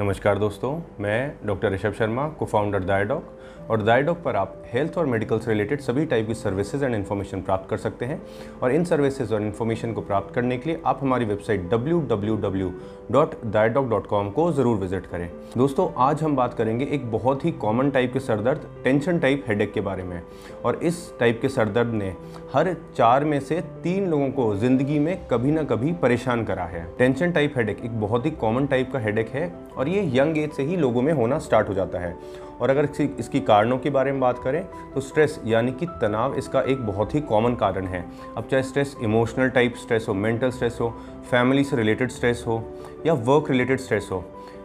नमस्कार दोस्तों, मैं डॉक्टर ऋषभ शर्मा को फाउंडर दायडॉक और दायडॉक पर आप हेल्थ और मेडिकल से रिलेटेड सभी टाइप की सर्विसेज़ एंड इन्फॉर्मेशन प्राप्त कर सकते हैं। और इन सर्विसेज़ और इन्फॉर्मेशन को प्राप्त करने के लिए आप हमारी वेबसाइट www.diadoc.com को ज़रूर विज़िट करें। दोस्तों, आज हम बात करेंगे एक बहुत ही कॉमन टाइप के सरदर्द टेंशन टाइप हेडेक के बारे में। और इस टाइप के सरदर्द ने हर चार में से तीन लोगों को ज़िंदगी में कभी ना कभी परेशान करा है। टेंशन टाइप हेडेक एक बहुत ही कॉमन टाइप का हेडेक है। और ये यंग एज से ही लोगों में होना स्टार्ट हो जाता है। और अगर इसकी कारणों के बारे में बात करें तो स्ट्रेस यानी कि तनाव इसका एक बहुत ही कॉमन कारण है। अब चाहे स्ट्रेस इमोशनल टाइप स्ट्रेस हो, मेंटल स्ट्रेस हो, फैमिली से रिलेटेड स्ट्रेस हो, या वर्क रिलेटेड स्ट्रेस हो,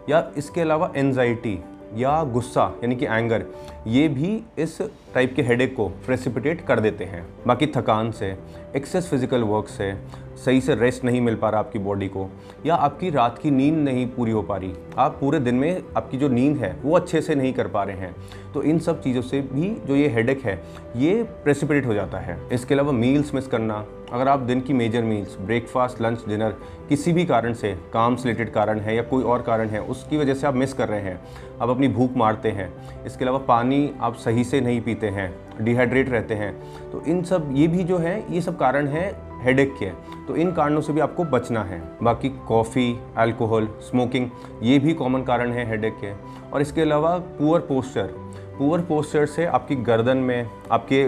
या इसके अलावा एनजाइटी या गुस्सा यानी कि एंगर, ये भी इस टाइप के हेडेक को प्रेसिपिटेट कर देते हैं। बाकी थकान से, एक्सेस फ़िज़िकल वर्क से सही से रेस्ट नहीं मिल पा रहा आपकी बॉडी को, या आपकी रात की नींद नहीं पूरी हो पा रही। आप पूरे दिन में आपकी जो नींद है, वो अच्छे से नहीं कर पा रहे हैं। तो इन सब चीज़ों से भी जो ये हेडेक है, ये प्रेसिपिटेट हो जाता है। इसके अलावा मील्स मिस करना, अगर आप दिन की major meals breakfast lunch dinner किसी भी कारण से, काम से रिलेटेड कारण है, या कोई और कारण है, उसकी वजह से आप मिस कर रहे हैं। आप अपनी भूख मारते हैं। इसके अलावा पानी आप सही से नहीं पीते हैं डिहाइड्रेट रहते हैं। तो इन सब, ये भी जो है, ये सब कारण है हेडेक के तो इन कारणों से भी आपको बचना है। बाकी कॉफ़ी अल्कोहल स्मोकिंग ये भी कॉमन कारण है हेडेक के। और इसके अलावा पुअर पोस्चर पुअर पोस्चर से आपकी गर्दन में, आपके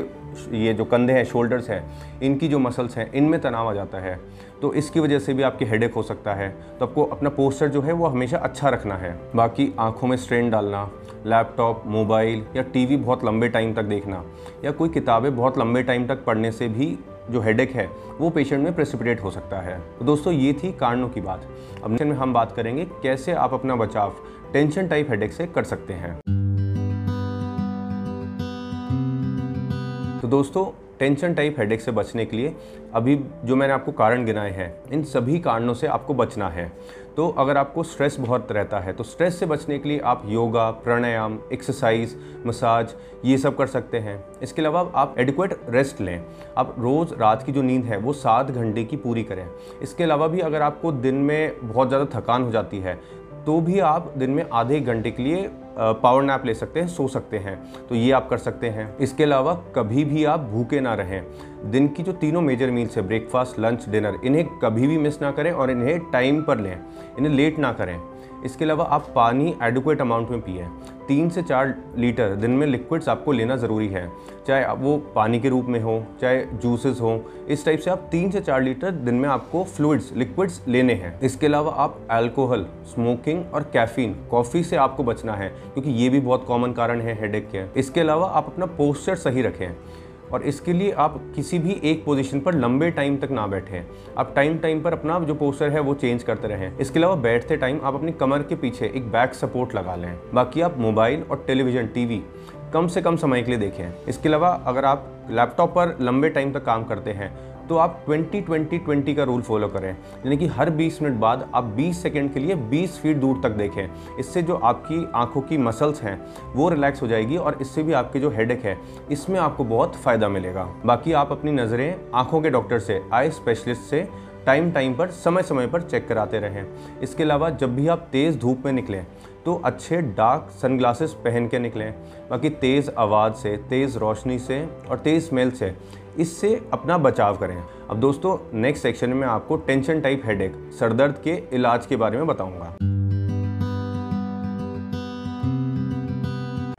ये जो कंधे हैं शोल्डर्स हैं, इनकी जो मसल्स हैं, इनमें तनाव आ जाता है। तो इसकी वजह से भी आपकी हेडेक हो सकता है। तो आपको अपना पोस्चर जो है, वो हमेशा अच्छा रखना है। बाकी आँखों में स्ट्रेन डालना लैपटॉप मोबाइल या टीवी बहुत लंबे टाइम तक देखना, या कोई किताबें बहुत लंबे टाइम तक पढ़ने से भी जो हेडेक है, वो पेशेंट में प्रेसिपिटेट हो सकता है। तो दोस्तों, ये थी कारणों की बात। अब में हम बात करेंगे कैसे आप अपना बचाव टेंशन टाइप हेडेक से कर सकते हैं। तो दोस्तों टेंशन टाइप हेडेक से बचने के लिए अभी जो मैंने आपको कारण गिनाए हैं, इन सभी कारणों से आपको बचना है। तो अगर आपको स्ट्रेस बहुत रहता है तो स्ट्रेस से बचने के लिए आप योगा प्राणायाम एक्सरसाइज मसाज ये सब कर सकते हैं। इसके अलावा आप एडिक्वेट रेस्ट लें। आप रोज़ रात की जो नींद है, वो सात घंटे की पूरी करें। इसके अलावा भी अगर आपको दिन में बहुत ज़्यादा थकान हो जाती है तो भी आप दिन में आधे घंटे के लिए पावर नैप ले सकते हैं, सो सकते हैं। तो ये आप कर सकते हैं। इसके अलावा कभी भी आप भूखे ना रहें। दिन की जो तीनों मेजर मील्स है ब्रेकफास्ट लंच डिनर इन्हें कभी भी मिस ना करें और इन्हें टाइम पर लें। इन्हें लेट ना करें। इसके अलावा आप पानी एडुकेट अमाउंट में पिए। तीन से चार लीटर दिन में लिक्विड्स आपको लेना ज़रूरी है। चाहे वो पानी के रूप में हो, चाहे जूसेस हो, इस टाइप से आप तीन से चार लीटर दिन में आपको फ्लूड्स लिक्विड्स लेने हैं। इसके अलावा आप अल्कोहल स्मोकिंग और कैफीन कॉफ़ी से आपको बचना है, क्योंकि ये भी बहुत कॉमन कारण है हेडेक के। इसके अलावा आप अपना पोस्चर सही रखें। और इसके लिए आप किसी भी एक पोजीशन पर लंबे टाइम तक ना बैठें। आप टाइम टाइम पर अपना जो पोस्टर है, वो चेंज करते रहें। इसके अलावा बैठते टाइम आप अपनी कमर के पीछे एक बैक सपोर्ट लगा लें। बाकी आप मोबाइल और टेलीविज़न टीवी कम से कम समय के लिए देखें। इसके अलावा अगर आप लैपटॉप पर लंबे टाइम तक काम करते हैं तो आप 20 20 20 का रूल फॉलो करें। यानी कि हर 20 मिनट बाद आप 20 सेकंड के लिए 20 फीट दूर तक देखें। इससे जो आपकी आँखों की मसल्स हैं, वो रिलैक्स हो जाएगी और इससे भी आपके जो हेडेक है, इसमें आपको बहुत फ़ायदा मिलेगा। बाकी आप अपनी नज़रें आँखों के डॉक्टर से आई स्पेशलिस्ट से टाइम टाइम पर, समय समय पर चेक कराते रहें। इसके अलावा जब भी आप तेज़ धूप में निकलें तो अच्छे डार्क सनग्लासेस पहन के निकलें। बाकी तेज़ आवाज़ से, तेज़ रोशनी से और तेज़ स्मेल से इससे अपना बचाव करें। अब दोस्तों नेक्स्ट सेक्शन में आपको टेंशन टाइप हेडेक सरदर्द के इलाज के बारे में बताऊँगा।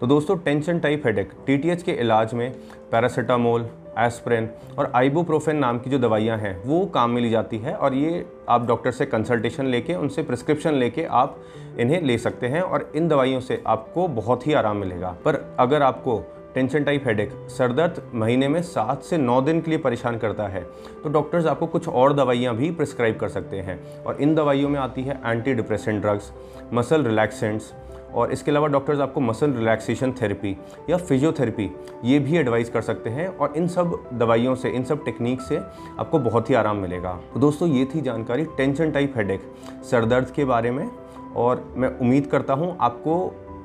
तो दोस्तों टेंशन टाइप हेडेक टीटीएच के इलाज में पैरासीटामोल एस्प्रिन और आइबोप्रोफेन नाम की जो दवाइयाँ हैं, वो काम में ली जाती है और ये आप डॉक्टर से कंसल्टेशन लेके, उनसे प्रिस्क्रिप्शन लेके आप इन्हें ले सकते हैं और इन दवाइयों से आपको बहुत ही आराम मिलेगा। पर अगर आपको टेंशन टाइप हेडेक। सर दर्द महीने में सात से नौ दिन के लिए परेशान करता है। तो डॉक्टर्स आपको कुछ और दवाइयाँ भी प्रिस्क्राइब कर सकते हैं। और इन दवाइयों में आती है anti depression drugs muscle relaxants और इसके अलावा डॉक्टर्स आपको मसल रिलैक्सेशन थेरेपी या फिजियोथेरेपी ये भी एडवाइस कर सकते हैं। और इन सब दवाइयों से, इन सब टेक्निक से आपको बहुत ही आराम मिलेगा। तो दोस्तों, ये थी जानकारी टेंशन टाइप हेडेक सरदर्द के बारे में। और मैं उम्मीद करता हूँ आपको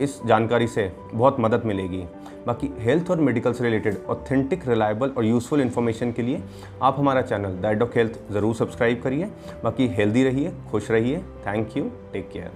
इस जानकारी से बहुत मदद मिलेगी। बाकी हेल्थ और मेडिकल से रिलेटेड ऑथेंटिक रिलायबल और यूज़फुल इन्फॉर्मेशन के लिए आप हमारा चैनल दैट ऑफ़ हेल्थ ज़रूर सब्सक्राइब करिए। बाकी हेल्दी रहिए, खुश रहिए। Thank you take care